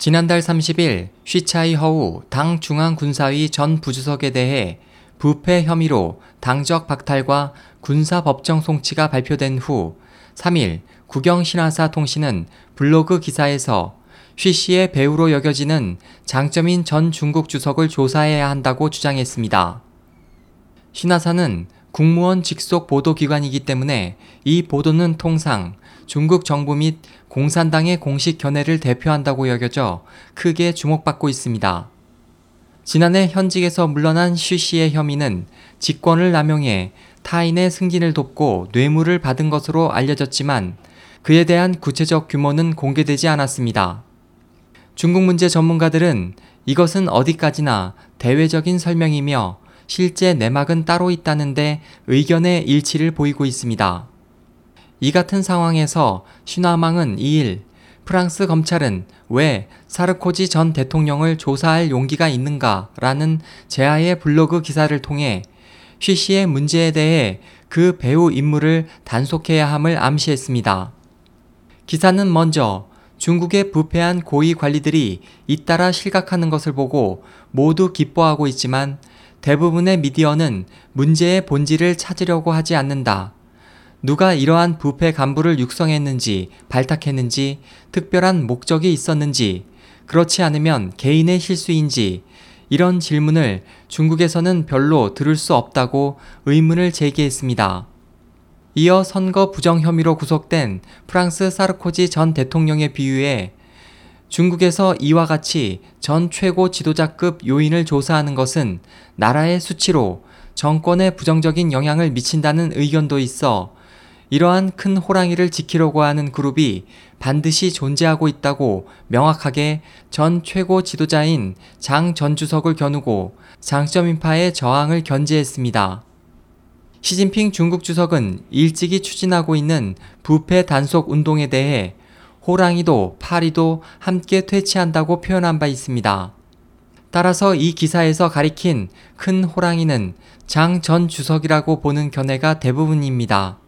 지난달 30일 쉬차이 허우 당 중앙군사위 전 부주석에 대해 부패 혐의로 당적 박탈과 군사법정 송치가 발표된 후 3일 국영신화사 통신은 블로그 기사에서 쉬 씨의 배우로 여겨지는 장점인 전 중국 주석을 조사해야 한다고 주장했습니다. 신화사는 국무원 직속 보도기관이기 때문에 이 보도는 통상 중국 정부 및 공산당의 공식 견해를 대표한다고 여겨져 크게 주목받고 있습니다. 지난해 현직에서 물러난 쉬 씨의 혐의는 직권을 남용해 타인의 승진을 돕고 뇌물을 받은 것으로 알려졌지만 그에 대한 구체적 규모는 공개되지 않았습니다. 중국 문제 전문가들은 이것은 어디까지나 대외적인 설명이며 실제 내막은 따로 있다는데 의견의 일치를 보이고 있습니다. 이 같은 상황에서 신화망은 2일 프랑스 검찰은 왜 사르코지 전 대통령을 조사할 용기가 있는가 라는 제아의 블로그 기사를 통해 쉬 씨의 문제에 대해 그 배우 인물을 단속해야 함을 암시했습니다. 기사는 먼저 중국의 부패한 고위 관리들이 잇따라 실각하는 것을 보고 모두 기뻐하고 있지만 대부분의 미디어는 문제의 본질을 찾으려고 하지 않는다. 누가 이러한 부패 간부를 육성했는지, 발탁했는지, 특별한 목적이 있었는지, 그렇지 않으면 개인의 실수인지, 이런 질문을 중국에서는 별로 들을 수 없다고 의문을 제기했습니다. 이어 선거 부정 혐의로 구속된 프랑스 사르코지 전 대통령의 비유에 중국에서 이와 같이 전 최고 지도자급 요인을 조사하는 것은 나라의 수치로 정권에 부정적인 영향을 미친다는 의견도 있어 이러한 큰 호랑이를 지키려고 하는 그룹이 반드시 존재하고 있다고 명확하게 전 최고 지도자인 장 전 주석을 겨누고 장점인파의 저항을 견제했습니다. 시진핑 중국 주석은 일찍이 추진하고 있는 부패 단속 운동에 대해 호랑이도 파리도 함께 퇴치한다고 표현한 바 있습니다. 따라서 이 기사에서 가리킨 큰 호랑이는 장 전 주석이라고 보는 견해가 대부분입니다.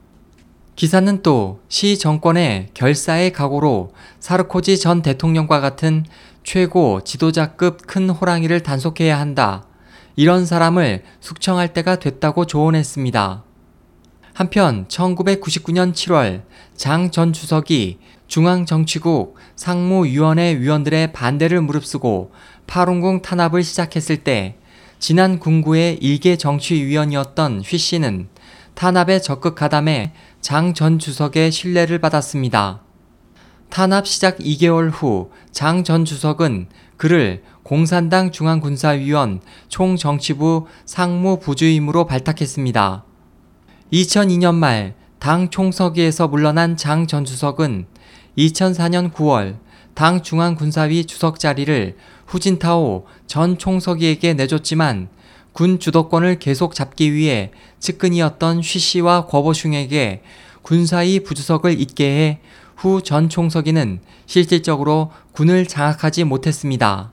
기사는 또 시 정권의 결사의 각오로 사르코지 전 대통령과 같은 최고 지도자급 큰 호랑이를 단속해야 한다. 이런 사람을 숙청할 때가 됐다고 조언했습니다. 한편 1999년 7월 장 전 주석이 중앙정치국 상무위원회 위원들의 반대를 무릅쓰고 파룬궁 탄압을 시작했을 때 지난 군구의 일개 정치위원이었던 휘 씨는 탄압에 적극 가담해 장 전 주석의 신뢰를 받았습니다. 탄압 시작 2개월 후 장 전 주석은 그를 공산당 중앙군사위원 총정치부 상무부주임으로 발탁했습니다. 2002년 말 당 총서기에서 물러난 장 전 주석은 2004년 9월 당 중앙군사위 주석 자리를 후진타오 전 총서기에게 내줬지만 군 주도권을 계속 잡기 위해 측근이었던 쉬 씨와 거보슝에게 군사위 부주석을 잇게 해 후 전 총서기는 실질적으로 군을 장악하지 못했습니다.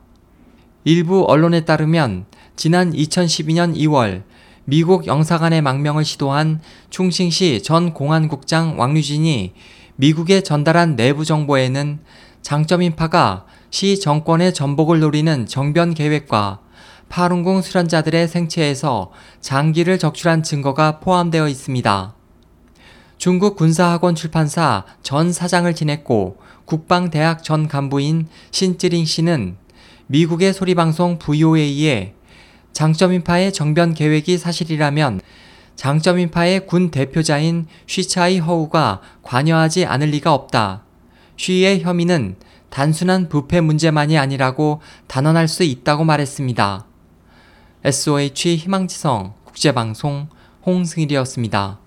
일부 언론에 따르면 지난 2012년 2월 미국 영사관의 망명을 시도한 충칭시 전 공안국장 왕류진이 미국에 전달한 내부 정보에는 장점인파가 시 정권의 전복을 노리는 정변 계획과 파룬궁 수련자들의 생체에서 장기를 적출한 증거가 포함되어 있습니다. 중국 군사학원 출판사 전 사장을 지냈고 국방대학 전 간부인 신찌링 씨는 미국의 소리방송 VOA에 장점 인파의 정변 계획이 사실이라면 장점 인파의 군 대표자인 쉬차이 허우가 관여하지 않을 리가 없다. 쉬의 혐의는 단순한 부패 문제만이 아니라고 단언할 수 있다고 말했습니다. SOH 희망지성 국제방송 홍승일이었습니다.